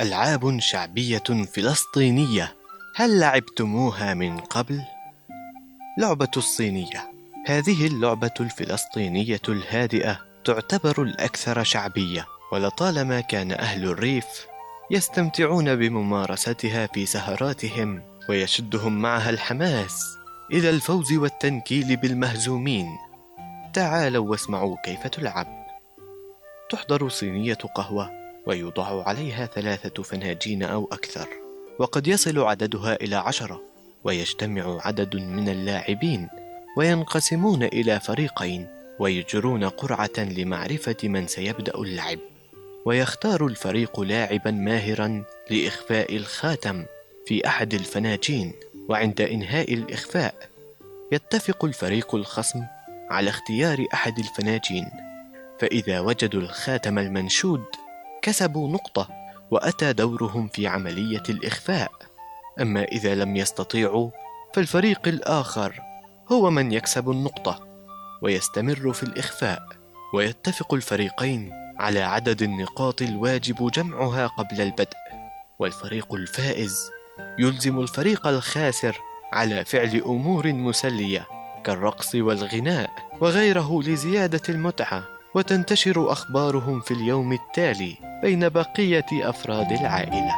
ألعاب شعبية فلسطينية هل لعبتموها من قبل؟ لعبة الصينية هذه اللعبة الفلسطينية الهادئة تعتبر الأكثر شعبية ولطالما كان أهل الريف يستمتعون بممارستها في سهراتهم ويشدهم معها الحماس إلى الفوز والتنكيل بالمهزومين. تعالوا واسمعوا كيف تلعب. تحضر صينية قهوة. ويوضع عليها ثلاثة فناجين أو أكثر. وقد يصل عددها إلى عشرة ويجتمع عدد من اللاعبين وينقسمون إلى فريقين ويجرون قرعة لمعرفة من سيبدأ اللعب. ويختار الفريق لاعبا ماهرا لإخفاء الخاتم في أحد الفناجين وعند إنهاء الإخفاء يتفق الفريق الخصم على اختيار أحد الفناجين. فإذا وجدوا الخاتم المنشود كسبوا نقطة وأتى دورهم في عملية الإخفاء. أما إذا لم يستطيعوا فالفريق الآخر هو من يكسب النقطة ويستمر في الإخفاء. ويتفق الفريقين على عدد النقاط الواجب جمعها قبل البدء. والفريق الفائز يلزم الفريق الخاسر على فعل أمور مسلية كالرقص والغناء وغيره لزيادة المتعة. وتنتشر أخبارهم في اليوم التالي بين بقية أفراد العائلة.